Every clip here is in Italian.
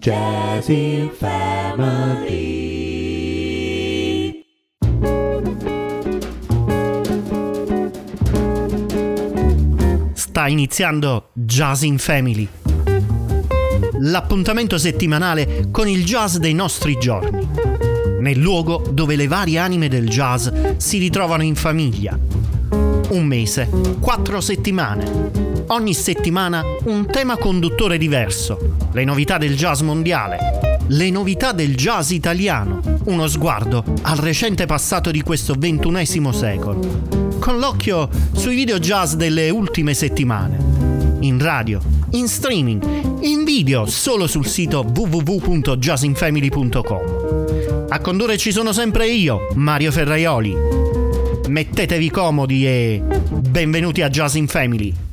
Jazzy Family. Sta iniziando Jazz in Family. L'appuntamento settimanale con il jazz dei nostri giorni. Nel luogo dove le varie anime del jazz si ritrovano in famiglia. Un mese, quattro settimane. Ogni settimana un tema conduttore diverso. Le novità del jazz mondiale. Le novità del jazz italiano. Uno sguardo al recente passato di questo ventunesimo secolo con l'occhio sui video jazz delle ultime settimane. In radio, in streaming, in video solo sul sito www.jazzinfamily.com. A condurre ci sono sempre io, Mario Ferraioli. Mettetevi comodi e benvenuti a Jazz in Family.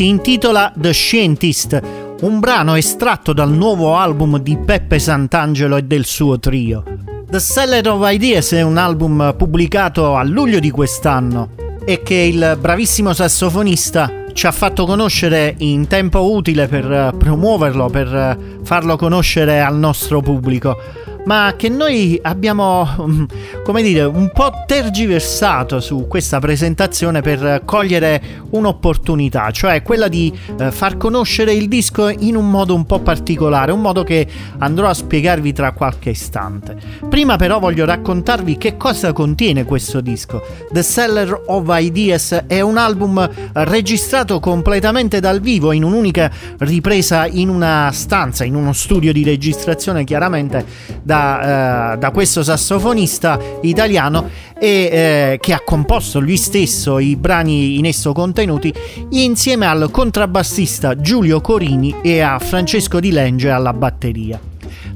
Si intitola The Scientist, un brano estratto dal nuovo album di Peppe Sant'Angelo e del suo trio. The Seller of Ideas è un album pubblicato a luglio di quest'anno e che il bravissimo sassofonista ci ha fatto conoscere in tempo utile per promuoverlo, per farlo conoscere al nostro pubblico. Ma che noi abbiamo, mm, come dire, un po' tergiversato su questa presentazione per cogliere un'opportunità, cioè quella di eh, far conoscere il disco in un modo un po' particolare, un modo che andrò a spiegarvi tra qualche istante. Prima però voglio raccontarvi che cosa contiene questo disco. The Seller of Ideas è un album registrato completamente dal vivo in un'unica ripresa in una stanza, in uno studio di registrazione chiaramente da, eh, da questo sassofonista italiano e eh, che ha composto lui stesso i brani in esso contenuti insieme al contrabbassista Giulio Corini e a Francesco Di Lenge alla batteria.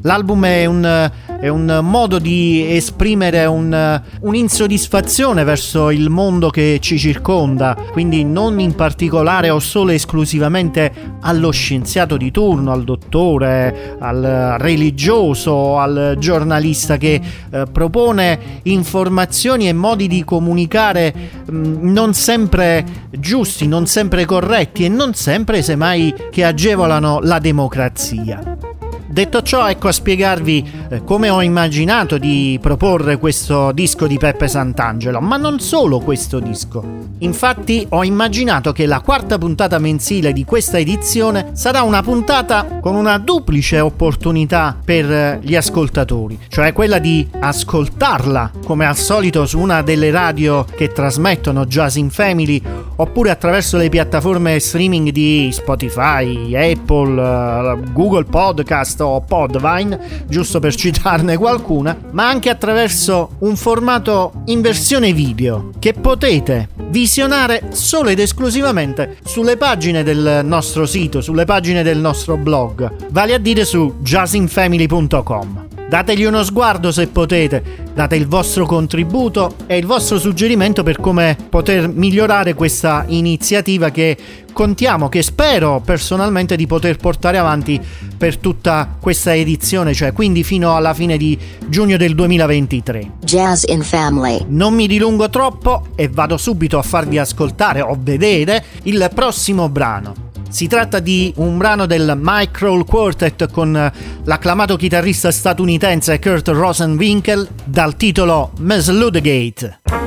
L'album è un è un modo di esprimere un, un'insoddisfazione verso il mondo che ci circonda, quindi non in particolare o solo esclusivamente allo scienziato di turno, al dottore, al religioso, al giornalista che eh, propone informazioni e modi di comunicare mh, mm, non sempre giusti, non sempre corretti e non sempre semmai che agevolano la democrazia. Detto ciò, ecco a spiegarvi eh, come ho immaginato di proporre questo disco di Peppe Sant'Angelo, ma non solo questo disco. Infatti ho immaginato che la quarta puntata mensile di questa edizione sarà una puntata con una duplice opportunità per eh, gli ascoltatori, cioè quella di ascoltarla come al solito su una delle radio che trasmettono Jazz in Family oppure attraverso le piattaforme streaming di Spotify, Apple, eh, Google Podcast o Podvine, giusto per citarne qualcuna, ma anche attraverso un formato in versione video che potete visionare solo ed esclusivamente sulle pagine del nostro sito, sulle pagine del nostro blog, vale a dire su jazzinfamily.com. Dategli uno sguardo se potete, date il vostro contributo e il vostro suggerimento per come poter migliorare questa iniziativa che contiamo, che spero personalmente di poter portare avanti per tutta questa edizione, cioè quindi fino alla fine di giugno del 2023. Jazz in Family. Non mi dilungo troppo e vado subito a farvi ascoltare o vedere il prossimo brano. Si tratta di un brano del Micro Quartet con l'acclamato chitarrista statunitense Kurt Rosenwinkel dal titolo Miss Ludgate.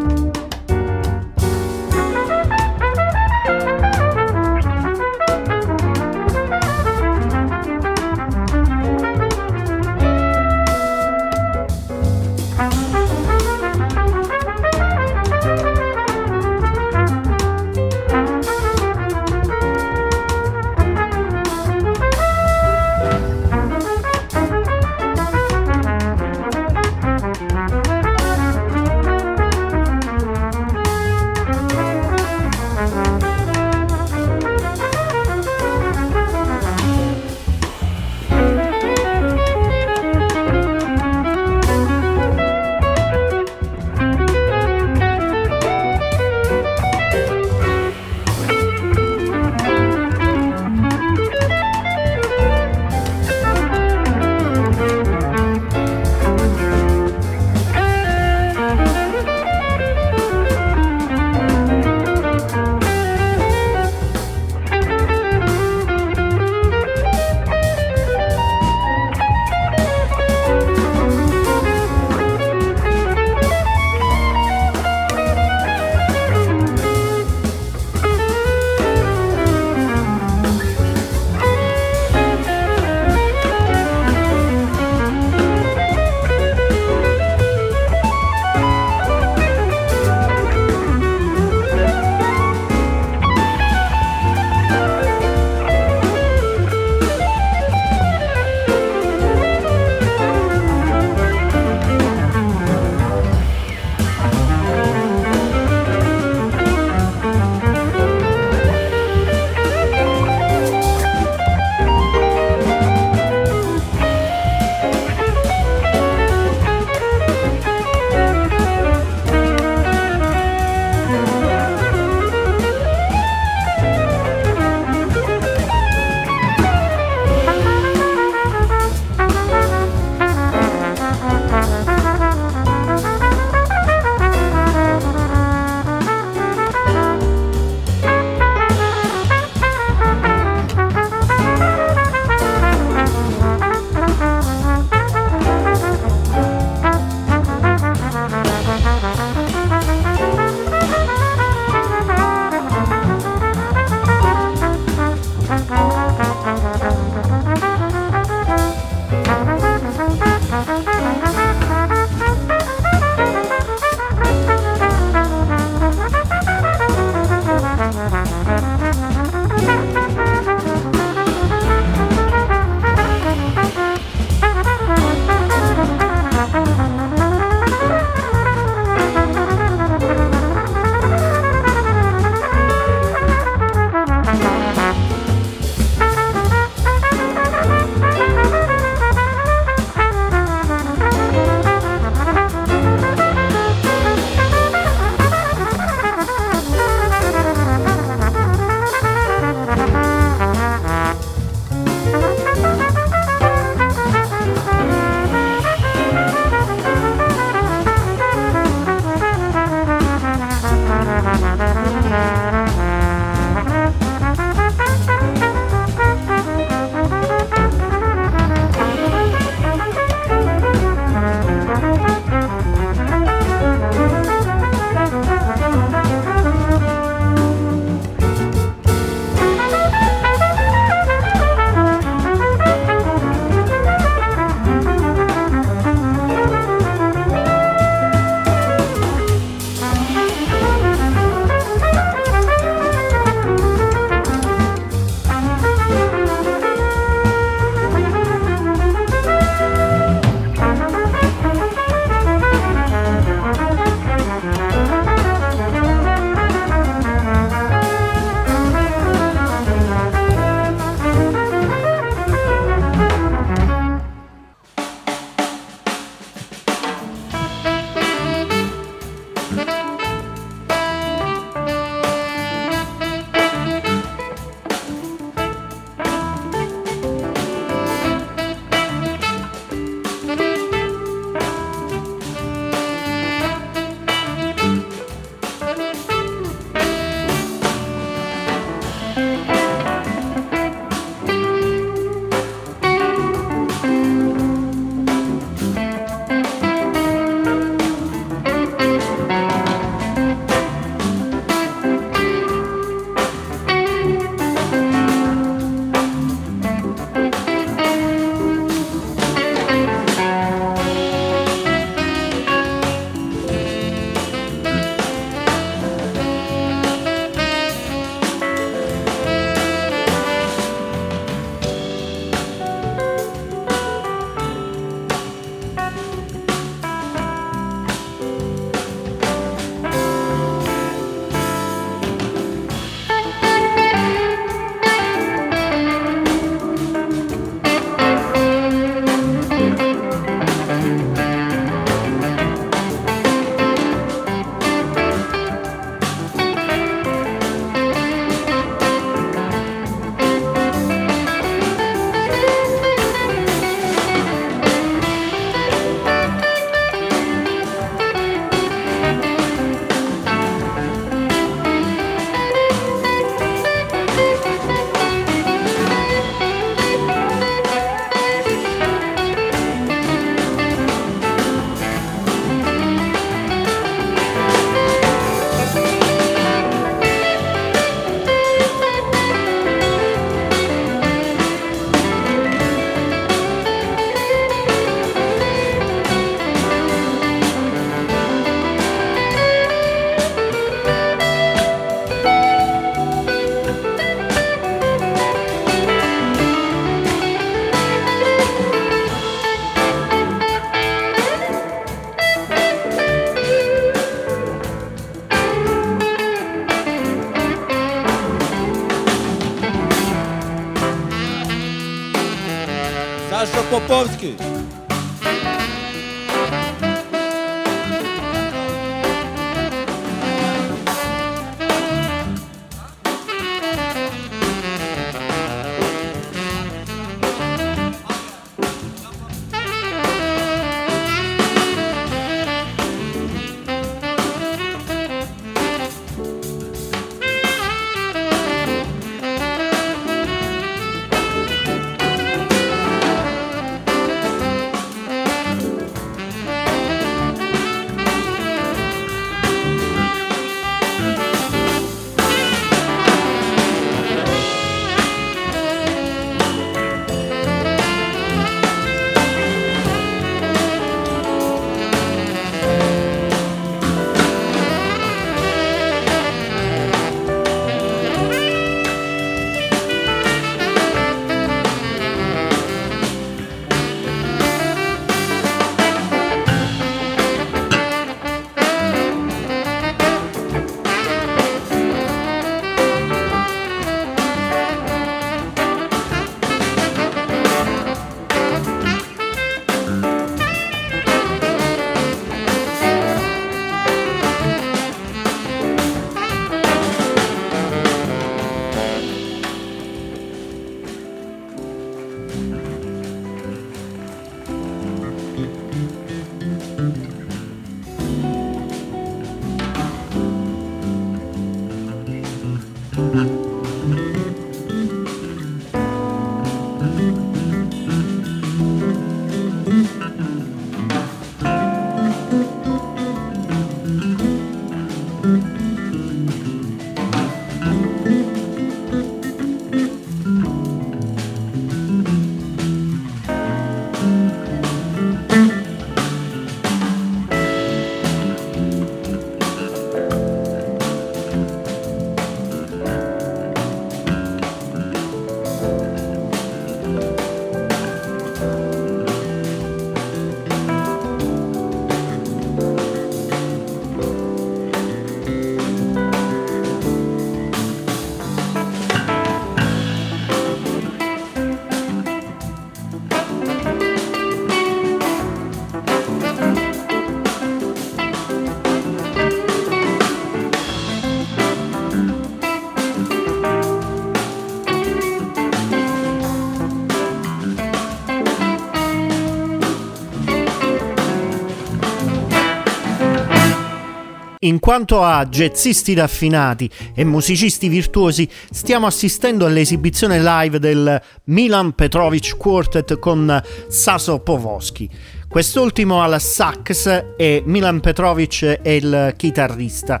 Quanto a jazzisti raffinati e musicisti virtuosi, stiamo assistendo all'esibizione live del Milan Petrovic Quartet con Saso Povoschi. Quest'ultimo al sax e Milan Petrovic è il chitarrista.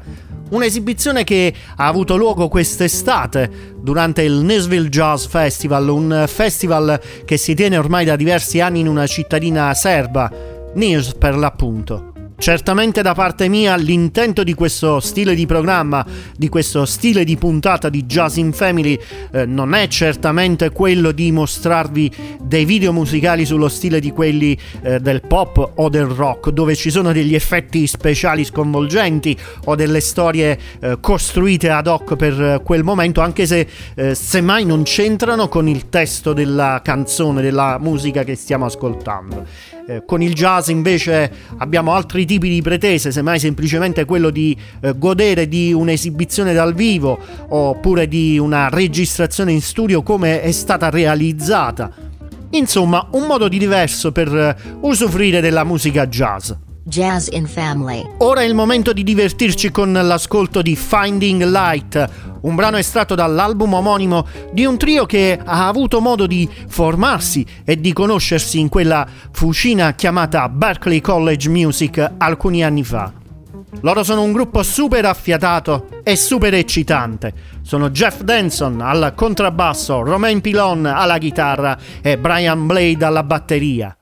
Un'esibizione che ha avuto luogo quest'estate durante il Nashville Jazz Festival, un festival che si tiene ormai da diversi anni in una cittadina serba, Nirs per l'appunto. Certamente da parte mia l'intento di questo stile di programma, di questo stile di puntata di Jazz in Family eh, non è certamente quello di mostrarvi dei video musicali sullo stile di quelli eh, del pop o del rock, dove ci sono degli effetti speciali sconvolgenti o delle storie eh, costruite ad hoc per eh, quel momento, anche se eh, semmai non c'entrano con il testo della canzone, della musica che stiamo ascoltando. Eh, con il jazz invece abbiamo altri tipi di pretese, semmai semplicemente quello di eh, godere di un'esibizione dal vivo oppure di una registrazione in studio come è stata realizzata. Insomma, un modo di diverso per eh, usufruire della musica jazz. Jazz in Family. Ora è il momento di divertirci con l'ascolto di Finding Light, un brano estratto dall'album omonimo di un trio che ha avuto modo di formarsi e di conoscersi in quella fucina chiamata Berkeley College Music alcuni anni fa. Loro sono un gruppo super affiatato e super eccitante. Sono Jeff Denson al contrabbasso, Romain Pilon alla chitarra e Brian Blade alla batteria.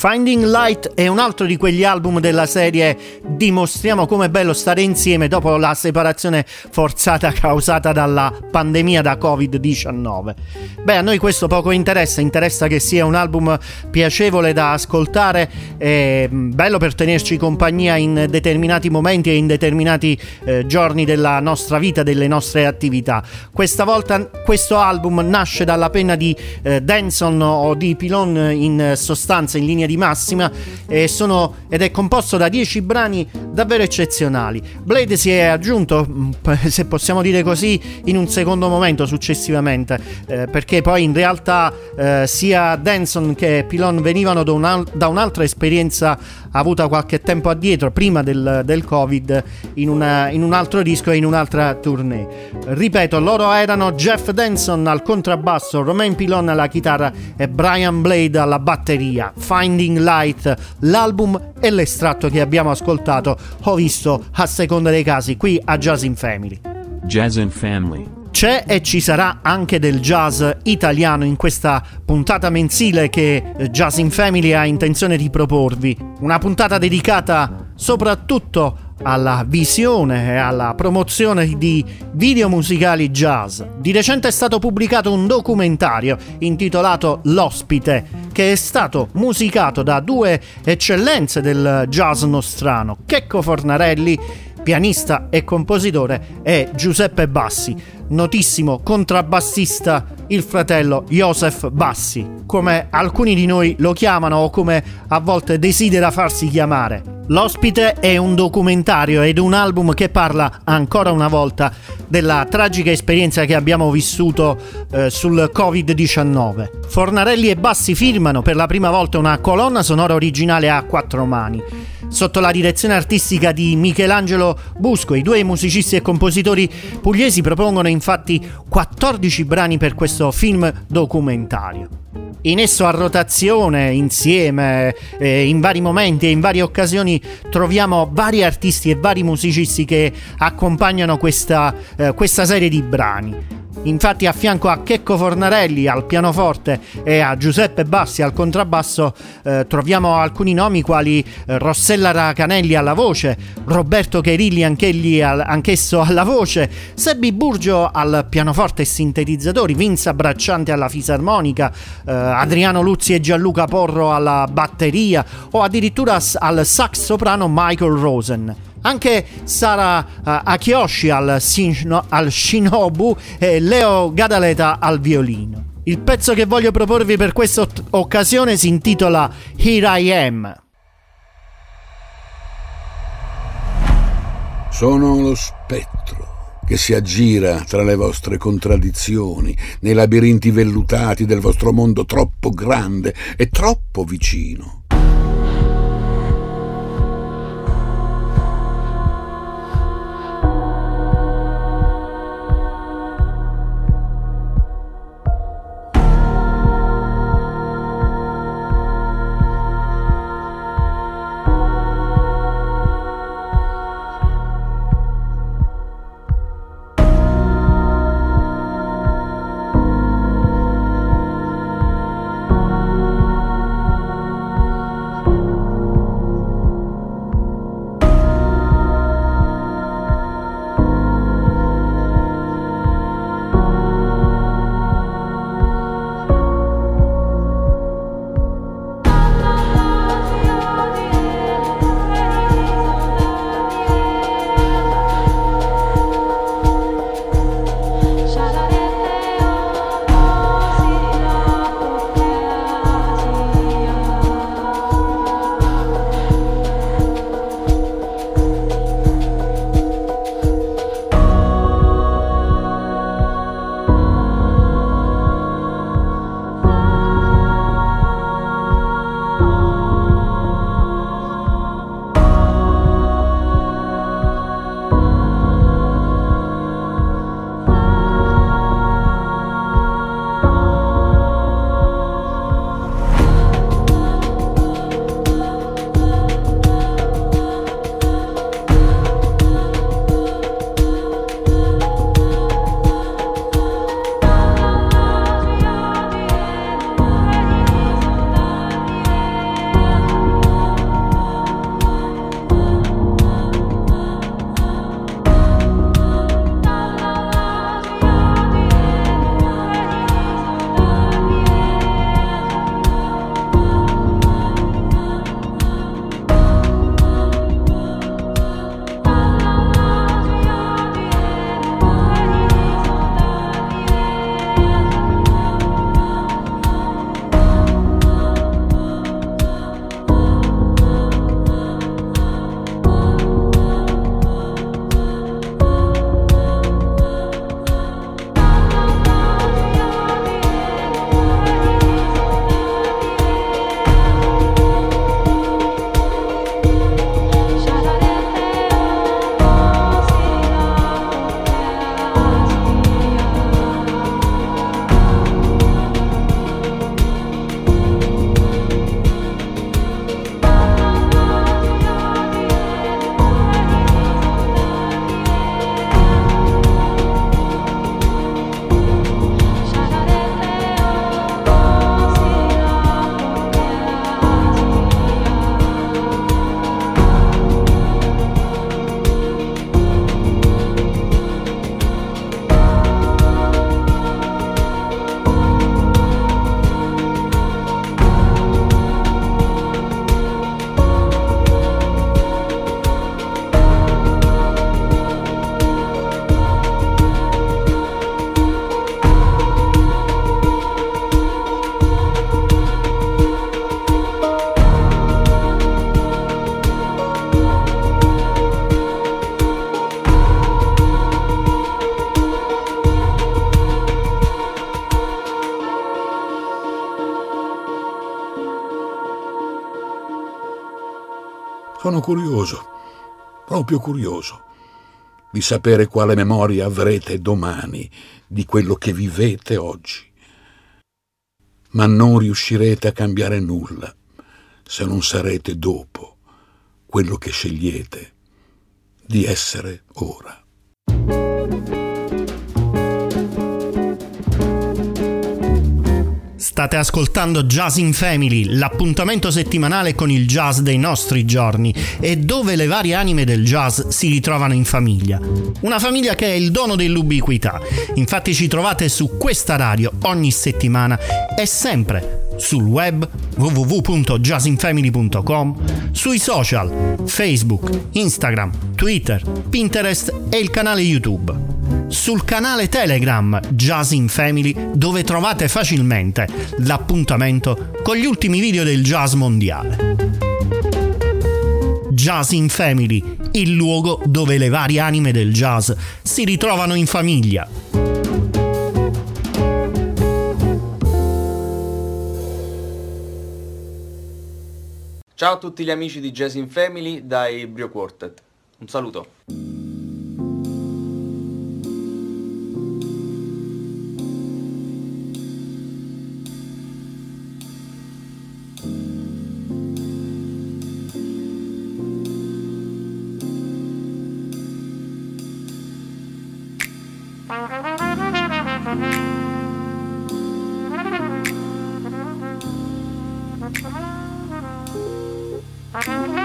Finding Light è un altro di quegli album della serie Dimostriamo com'è bello stare insieme dopo la separazione forzata causata dalla pandemia da Covid-19. Beh, a noi questo poco interessa, interessa che sia un album piacevole da ascoltare, e bello per tenerci compagnia in determinati momenti e in determinati eh, giorni della nostra vita, delle nostre attività. Questa volta questo album nasce dalla penna di eh, Denson o di Pilon in sostanza, in linea di massima sono, ed è composto da 10 brani davvero eccezionali. Blade si è aggiunto, mm, se possiamo dire così, in un secondo momento successivamente, eh, perché poi in realtà eh, sia Denson che Pilon venivano da, un, da, un'altra esperienza avuta qualche tempo addietro, prima del, del Covid, in, una, in un altro disco e in un'altra tournée. Ripeto, loro erano Jeff Denson al contrabbasso, Romain Pilon alla chitarra e Brian Blade alla batteria. Finding Light, l'album e l'estratto che abbiamo ascoltato ho visto a seconda dei casi qui a Jazz in Family. Jazz in Family. C'è e ci sarà anche del jazz italiano in questa puntata mensile che Jazz in Family ha intenzione di proporvi. Una puntata dedicata soprattutto alla visione e alla promozione di video musicali jazz. Di recente è stato pubblicato un documentario intitolato L'ospite, che è stato musicato da due eccellenze del jazz nostrano, Checco Fornarelli, pianista e compositore, e Giuseppe Bassi, notissimo contrabbassista, il fratello Joseph Bassi, come alcuni di noi lo chiamano o come a volte desidera farsi chiamare. L'ospite è un documentario ed un album che parla ancora una volta della tragica esperienza che abbiamo vissuto eh, sul Covid-19. Fornarelli e Bassi firmano per la prima volta una colonna sonora originale a quattro mani. Sotto la direzione artistica di Michelangelo Busco, i due musicisti e compositori pugliesi propongono infatti 14 brani per questo film documentario. In esso a rotazione, insieme, eh, in vari momenti e in varie occasioni troviamo vari artisti e vari musicisti che accompagnano questa, eh, questa serie di brani. Infatti a fianco a Checco Fornarelli al pianoforte e a Giuseppe Bassi al contrabbasso eh, troviamo alcuni nomi quali eh, Rossella Racanelli alla voce, Roberto Cherilli anch'egli al, anch'esso alla voce, Sebbi Burgio al pianoforte e sintetizzatori, Vince Abbracciante alla fisarmonica, eh, Adriano Luzzi e Gianluca Porro alla batteria o addirittura al sax soprano Michael Rosen. Anche Sara uh, Akiyoshi al, Shin- al Shinobu e Leo Gadaleta al violino. Il pezzo che voglio proporvi per questa occasione si intitola Here I Am. Sono lo spettro che si aggira tra le vostre contraddizioni, nei labirinti vellutati del vostro mondo troppo grande e troppo vicino. Sono curioso, proprio curioso, di sapere quale memoria avrete domani di quello che vivete oggi. Ma non riuscirete a cambiare nulla se non sarete dopo quello che scegliete di essere ora. State ascoltando Jazz in Family, l'appuntamento settimanale con il jazz dei nostri giorni e dove le varie anime del jazz si ritrovano in famiglia. Una famiglia che è il dono dell'ubiquità. Infatti ci trovate su questa radio ogni settimana e sempre sul web www.jazzinfamily.com, sui social Facebook, Instagram, Twitter, Pinterest e il canale YouTube sul canale Telegram Jazz in Family dove trovate facilmente l'appuntamento con gli ultimi video del jazz mondiale. Jazz in Family, il luogo dove le varie anime del jazz si ritrovano in famiglia. Ciao a tutti gli amici di Jazz in Family dai Brio Quartet. Un saluto. Bye.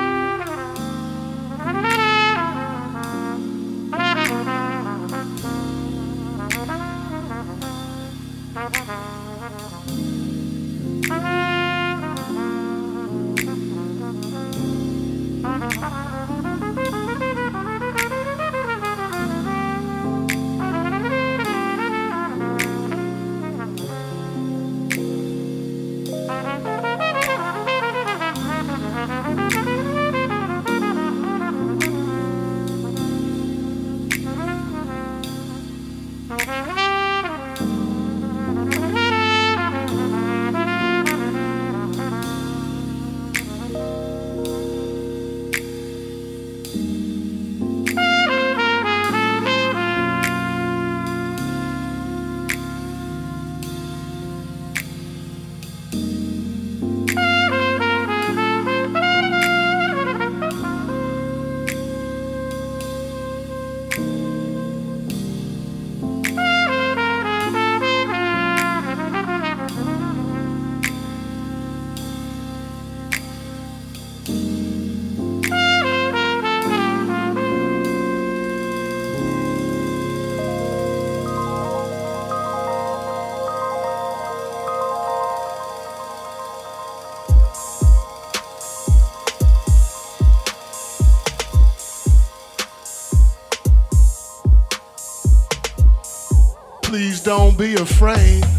Don't be afraid.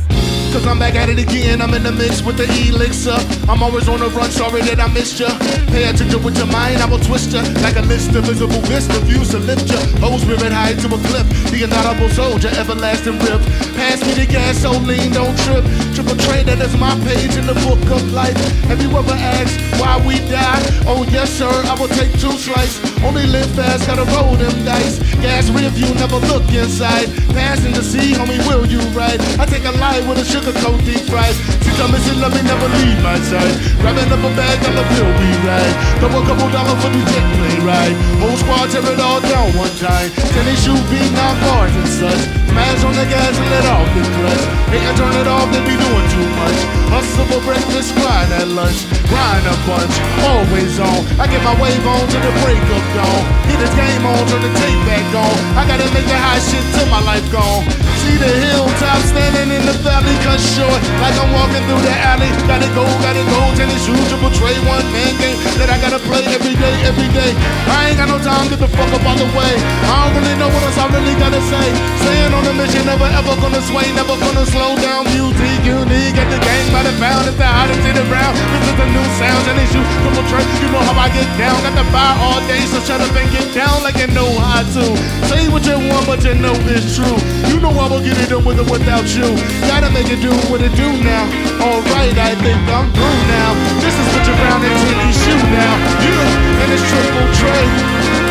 Cause I'm back at it again, I'm in the mix with the elixir. I'm always on the run, sorry that I missed ya. Pay attention with your mind, I will twist ya. Like a list of visible vista views to lift ya. Whole spirit high to a cliff. The inaudible soldier, everlasting rip. Pass me the gasoline, don't trip. Triple trade, that is my page in the book of life. Have you ever asked why we die? Oh yes sir, I will take two slices. Only live fast, gotta roll them dice. Gas rear view, never look inside. Passing the sea, homie, will you ride? I take a light with a sugar coat deep fried. See, tell me, let me never leave my side. Grabbing up a bag, on the bill we ride. Throw a couple dollars for the jet plane ride. Whole squad tear it all down one time. Tennis shoe beat, now guards and such. Smash on the gas and let off the clutch. They can turn it off, they be doing too much. Hustle for breakfast, grind at lunch. Grind a bunch, always on. I get my wave on to the break of dawn. Hit this game on, turn the tape back on. I gotta make the high shit till my life gone. See the hilltop standing in the valley, cut short. Like I'm walking through the alley. Gotta go, gotta go. Tennis shoes to portray one man game that I gotta play every day, every day. I ain't got no time, get the fuck up out the way. I don't really know what else I really gotta say. Staying on the mission, never ever gonna sway, never gonna slow down. Music unique, get the game by the pound. It's the hottest in the round. This is the new sound, and it's you to portray. You know how I get down. Got the fire all day, so shut up and get down like you know how to. Say what you want, but you know it's true. You know I will get it done with or without you. Gotta make it to do what it do now. Alright, I think I'm through now. This is what you're and into, you shoot now. You and this triple trade.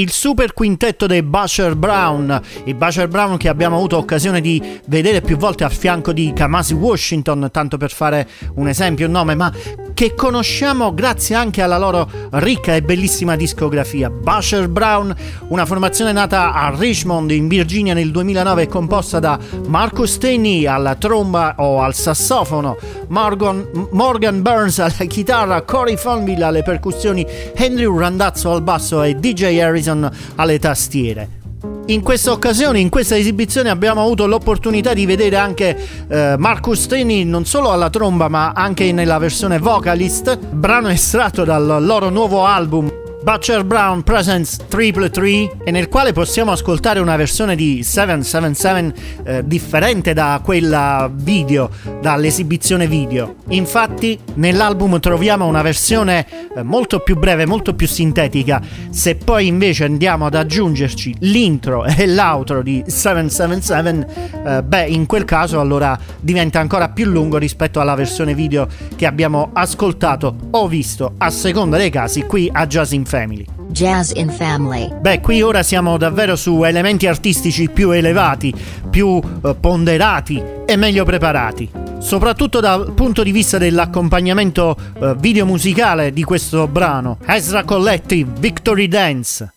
Il super quintetto dei Busher Brown, i Busher Brown che abbiamo avuto occasione di vedere più volte a fianco di Kamasi Washington, tanto per fare un esempio, un nome, ma che conosciamo grazie anche alla loro ricca e bellissima discografia. Busher Brown, una formazione nata a Richmond in Virginia nel 2009 composta da Marcus Tenney alla tromba o al sassofono, Morgan, Morgan Burns alla chitarra, Corey Fonville alle percussioni, Andrew Randazzo al basso e DJ Harris Horizon alle tastiere. In questa occasione, in questa esibizione, abbiamo avuto l'opportunità di vedere anche eh, Marcus Trini non solo alla tromba, ma anche nella versione vocalist, brano estratto dal loro nuovo album Butcher Brown Presents Triple Tree e nel quale possiamo ascoltare una versione di 777 eh, differente da quella video, dall'esibizione video. Infatti nell'album troviamo una versione eh, molto più breve, molto più sintetica. Se poi invece andiamo ad aggiungerci l'intro e l'outro di 777, eh, beh in quel caso allora diventa ancora più lungo rispetto alla versione video che abbiamo ascoltato o visto a seconda dei casi qui a Jazz in Family. Jazz in Family. Beh, qui ora siamo davvero su elementi artistici più elevati, più eh, ponderati e meglio preparati. Soprattutto dal punto di vista dell'accompagnamento eh, video musicale di questo brano. Ezra Collective, Victory Dance.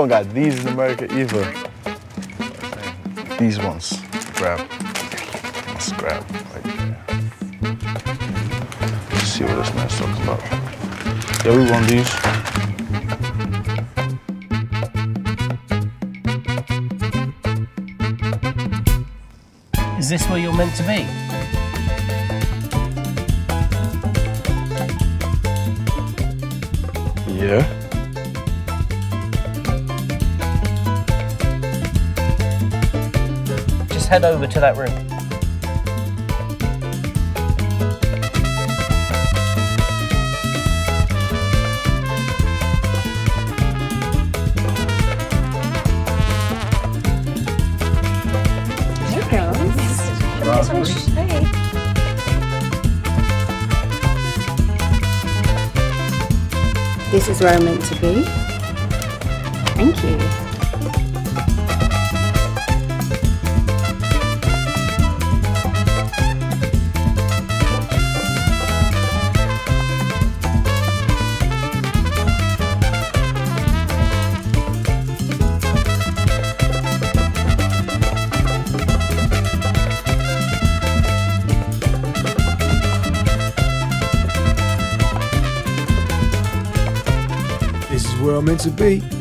Don't got these in America either. These ones. Grab. Let's grab there. Let's see what this man's talking about. Yeah, we want these. Is this where you're meant to be? Head over to that room. This is where I'm meant to be. This is where I'm meant to be.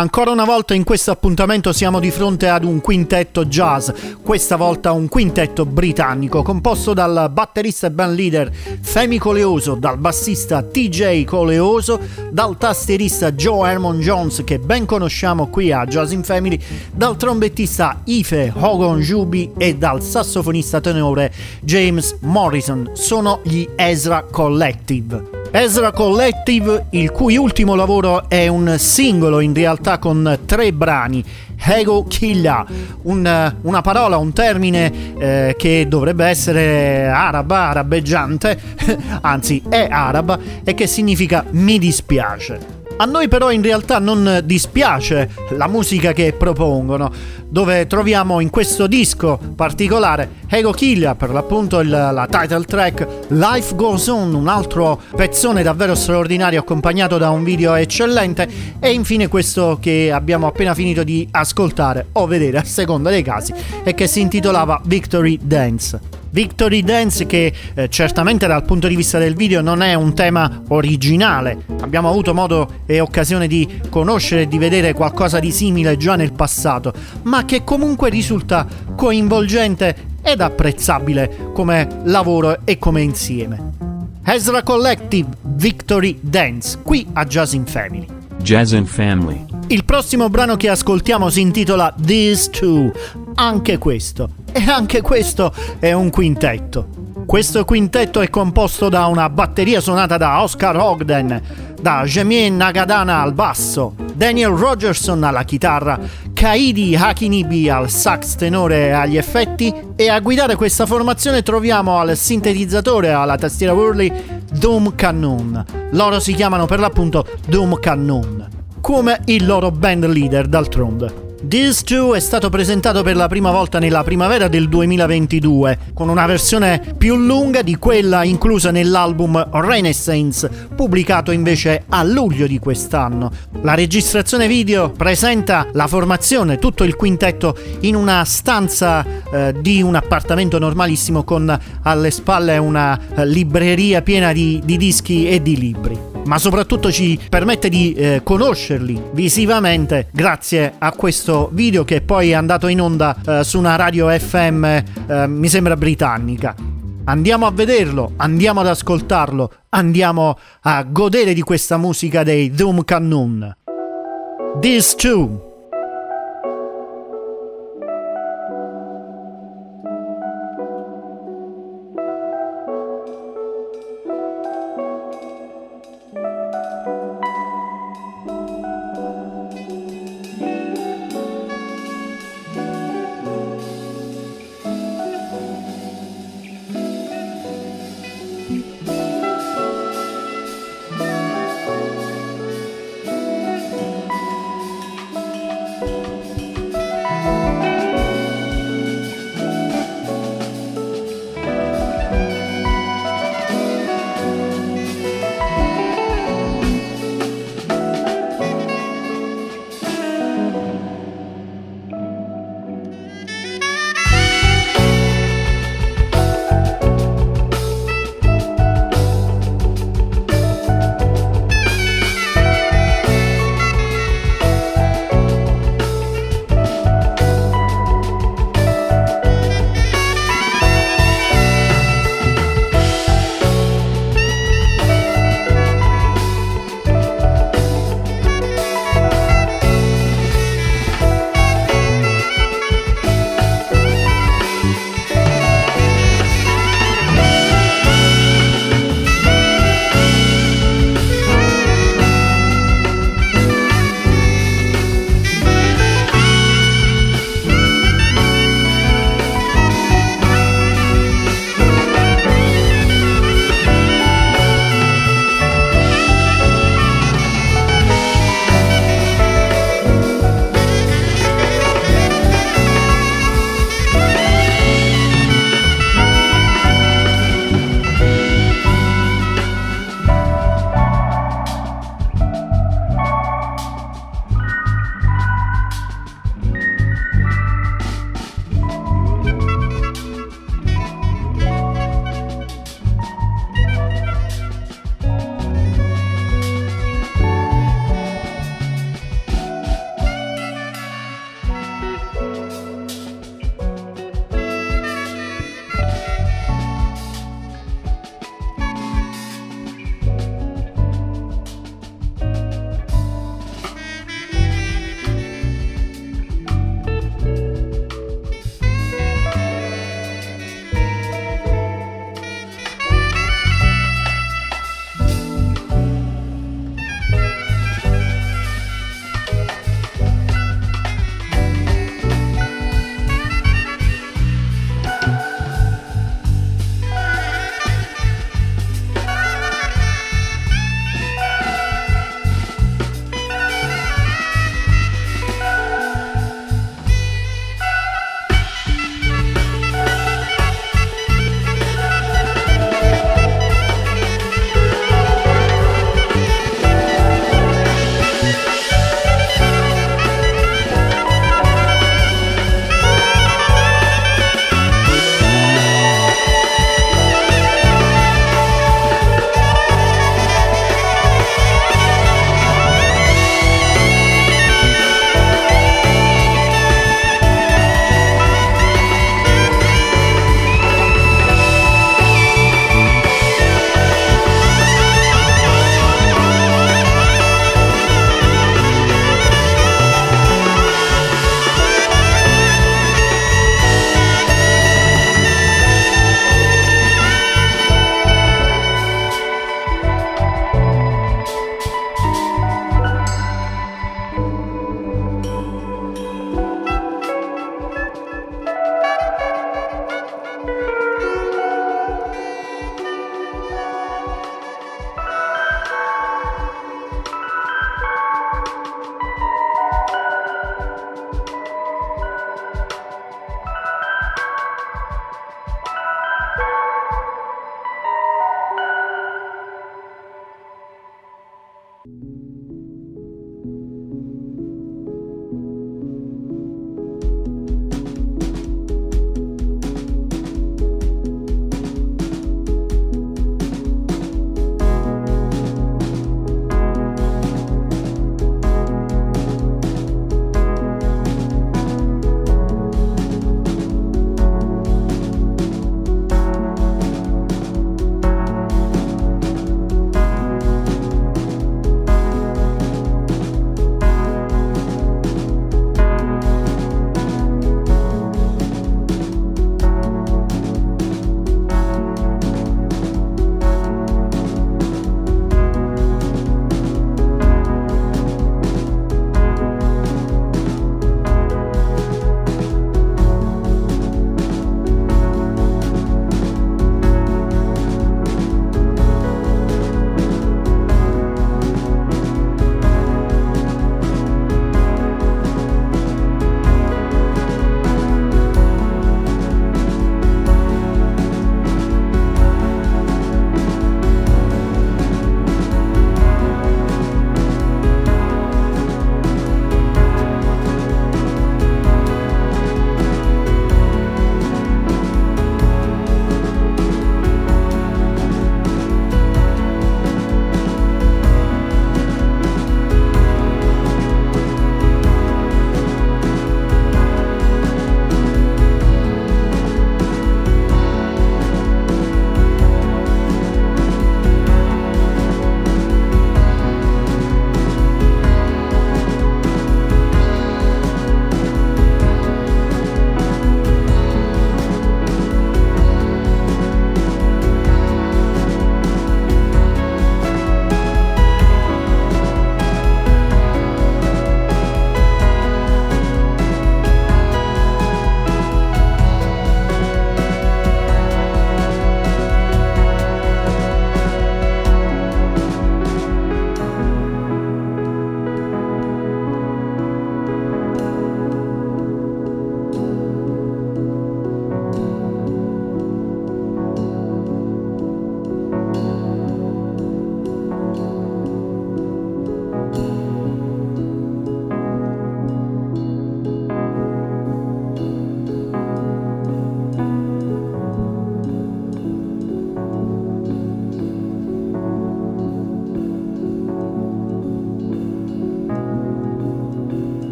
Ancora una volta in questo appuntamento siamo di fronte ad un quintetto jazz, questa volta un quintetto britannico composto dal batterista e band leader Femi Coleoso, dal bassista TJ Coleoso, dal tastierista Joe Hermon Jones che ben conosciamo qui a Jazz in Family, dal trombettista Ife Hogan Jubi e dal sassofonista tenore James Morrison. Sono gli Ezra Collective. Ezra Collective, il cui ultimo lavoro è un singolo in realtà con tre brani. Ego Killa, un, una parola, un termine eh, che dovrebbe essere araba, arabeggiante, anzi è araba e che significa mi dispiace. A noi però in realtà non dispiace la musica che propongono, dove troviamo in questo disco particolare Ego Killa, per l'appunto il, la title track Life Goes On, un altro pezzone davvero straordinario accompagnato da un video eccellente e infine questo che abbiamo appena finito di ascoltare o vedere a seconda dei casi e che si intitolava Victory Dance. Victory Dance che eh, certamente dal punto di vista del video non è un tema originale. Abbiamo avuto modo e occasione di conoscere e di vedere qualcosa di simile già nel passato, ma che comunque risulta coinvolgente ed apprezzabile come lavoro e come insieme. Ezra Collective Victory Dance, qui a Jazz in Family. Jazz in Family. Il prossimo brano che ascoltiamo si intitola These Two, anche questo. E anche questo è un quintetto. Questo quintetto è composto da una batteria suonata da Oscar Ogden, da Jamie Nagadana al basso, Daniel Rogerson alla chitarra, Kaidi Hakinibi al sax tenore e agli effetti e a guidare questa formazione troviamo al sintetizzatore alla tastiera Whirly Doom Cannon. Loro si chiamano per l'appunto Doom Cannon, come il loro band leader d'altronde. This 2 è stato presentato per la prima volta nella primavera del 2022, con una versione più lunga di quella inclusa nell'album Renaissance, pubblicato invece a luglio di quest'anno. La registrazione video presenta la formazione, tutto il quintetto, in una stanza eh, di un appartamento normalissimo con alle spalle una eh, libreria piena di, di dischi e di libri ma soprattutto ci permette di eh, conoscerli visivamente grazie a questo video che poi è andato in onda eh, su una radio FM, eh, mi sembra britannica. Andiamo a vederlo, andiamo ad ascoltarlo, andiamo a godere di questa musica dei Doom Cannon. These two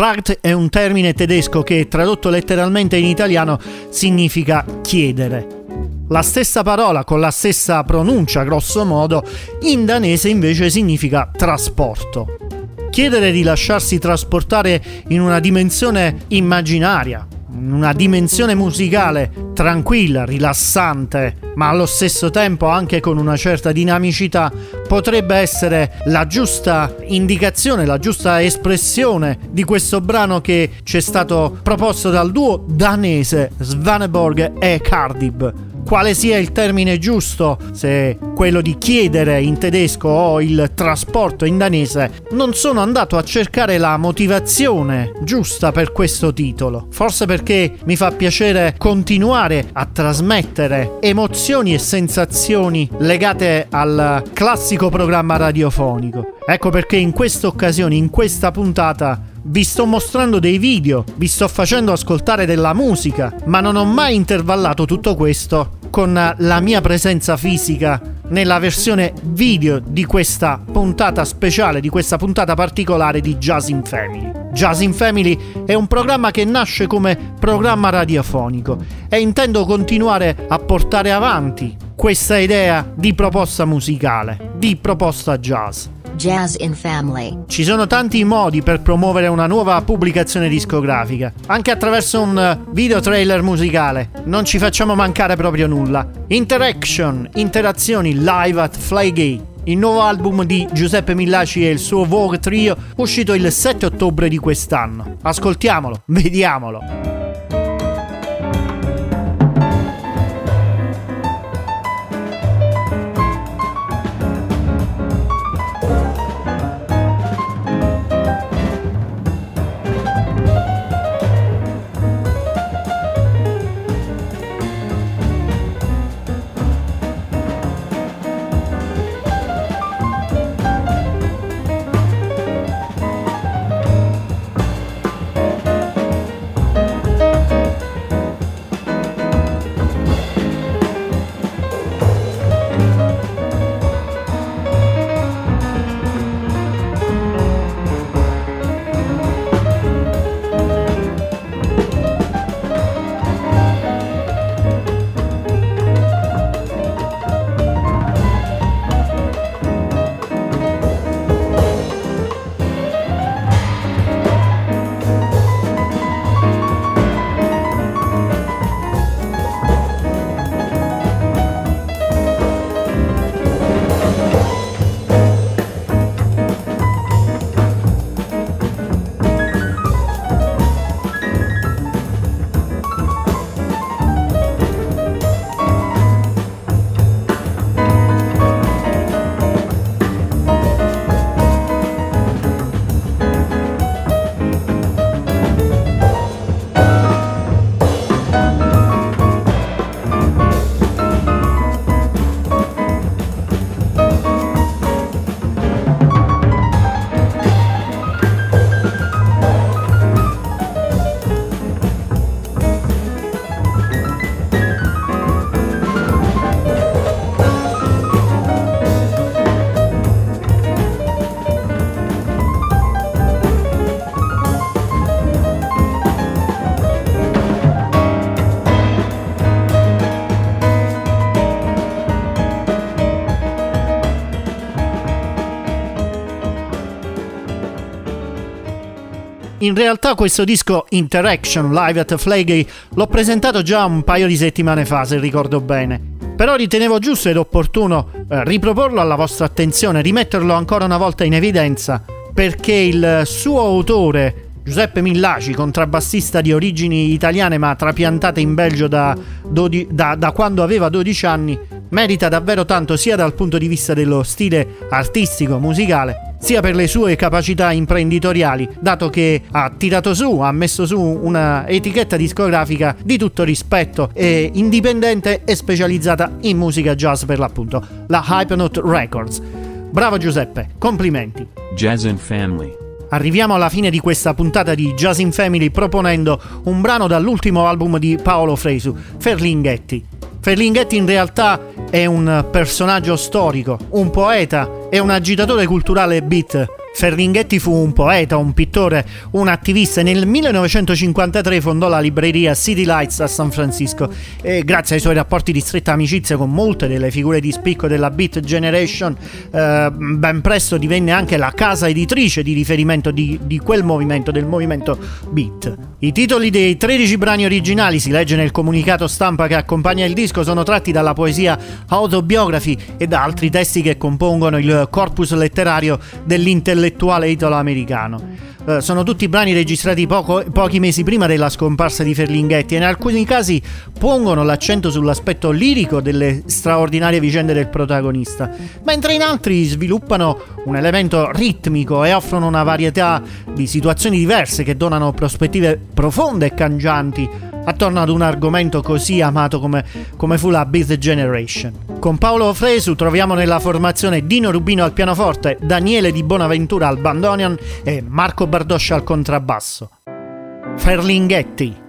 Gefragt è un termine tedesco che tradotto letteralmente in italiano significa chiedere. La stessa parola con la stessa pronuncia, grosso modo, in danese invece significa trasporto. Chiedere di lasciarsi trasportare in una dimensione immaginaria, una dimensione musicale tranquilla, rilassante, ma allo stesso tempo anche con una certa dinamicità, potrebbe essere la giusta indicazione, la giusta espressione di questo brano che ci è stato proposto dal duo danese Svaneborg e Cardib quale sia il termine giusto, se quello di chiedere in tedesco o il trasporto in danese, non sono andato a cercare la motivazione giusta per questo titolo. Forse perché mi fa piacere continuare a trasmettere emozioni e sensazioni legate al classico programma radiofonico. Ecco perché in questa occasione, in questa puntata, vi sto mostrando dei video, vi sto facendo ascoltare della musica, ma non ho mai intervallato tutto questo con la mia presenza fisica nella versione video di questa puntata speciale, di questa puntata particolare di Jazz in Family. Jazz in Family è un programma che nasce come programma radiofonico e intendo continuare a portare avanti questa idea di proposta musicale, di proposta jazz. Jazz in Family. Ci sono tanti modi per promuovere una nuova pubblicazione discografica, anche attraverso un video trailer musicale. Non ci facciamo mancare proprio nulla. Interaction, interazioni live at Flygate. Il nuovo album di Giuseppe Millaci e il suo Vogue Trio, uscito il 7 ottobre di quest'anno. Ascoltiamolo, vediamolo. In realtà questo disco Interaction Live at Flagey l'ho presentato già un paio di settimane fa, se ricordo bene. Però ritenevo giusto ed opportuno eh, riproporlo alla vostra attenzione, rimetterlo ancora una volta in evidenza, perché il suo autore, Giuseppe Millaci, contrabbassista di origini italiane ma trapiantate in Belgio da, dodi- da, da quando aveva 12 anni, merita davvero tanto sia dal punto di vista dello stile artistico, musicale, sia per le sue capacità imprenditoriali, dato che ha tirato su, ha messo su una etichetta discografica di tutto rispetto, e indipendente e specializzata in musica jazz per l'appunto, la Hypnote Records. Bravo Giuseppe, complimenti. Jazz and Family. Arriviamo alla fine di questa puntata di Jazz in Family proponendo un brano dall'ultimo album di Paolo Fresu, Ferlinghetti. Ferlinghetti in realtà è un personaggio storico, un poeta e un agitatore culturale beat Ferlinghetti fu un poeta, un pittore, un attivista e nel 1953 fondò la libreria City Lights a San Francisco e grazie ai suoi rapporti di stretta amicizia con molte delle figure di spicco della Beat Generation eh, ben presto divenne anche la casa editrice di riferimento di, di quel movimento, del movimento Beat. I titoli dei 13 brani originali, si legge nel comunicato stampa che accompagna il disco, sono tratti dalla poesia Autobiography e da altri testi che compongono il corpus letterario dell'intellettuale intellettuale italo-americano. Uh, sono tutti brani registrati poco, pochi mesi prima della scomparsa di Ferlinghetti e in alcuni casi pongono l'accento sull'aspetto lirico delle straordinarie vicende del protagonista, mentre in altri sviluppano un elemento ritmico e offrono una varietà di situazioni diverse che donano prospettive profonde e cangianti attorno ad un argomento così amato come, come fu la Beat Generation. Con Paolo Fresu troviamo nella formazione Dino Rubino al pianoforte, Daniele Di Bonaventura al bandoneon e Marco Bardoscia al contrabbasso. Ferlinghetti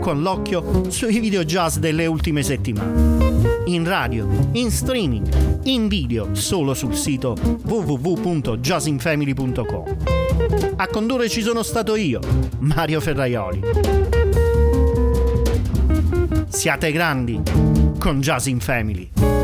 con l'occhio sui video jazz delle ultime settimane. In radio, in streaming, in video solo sul sito www.jazzinfamily.com. A condurre ci sono stato io, Mario Ferraioli. Siate grandi con Jazz in Family.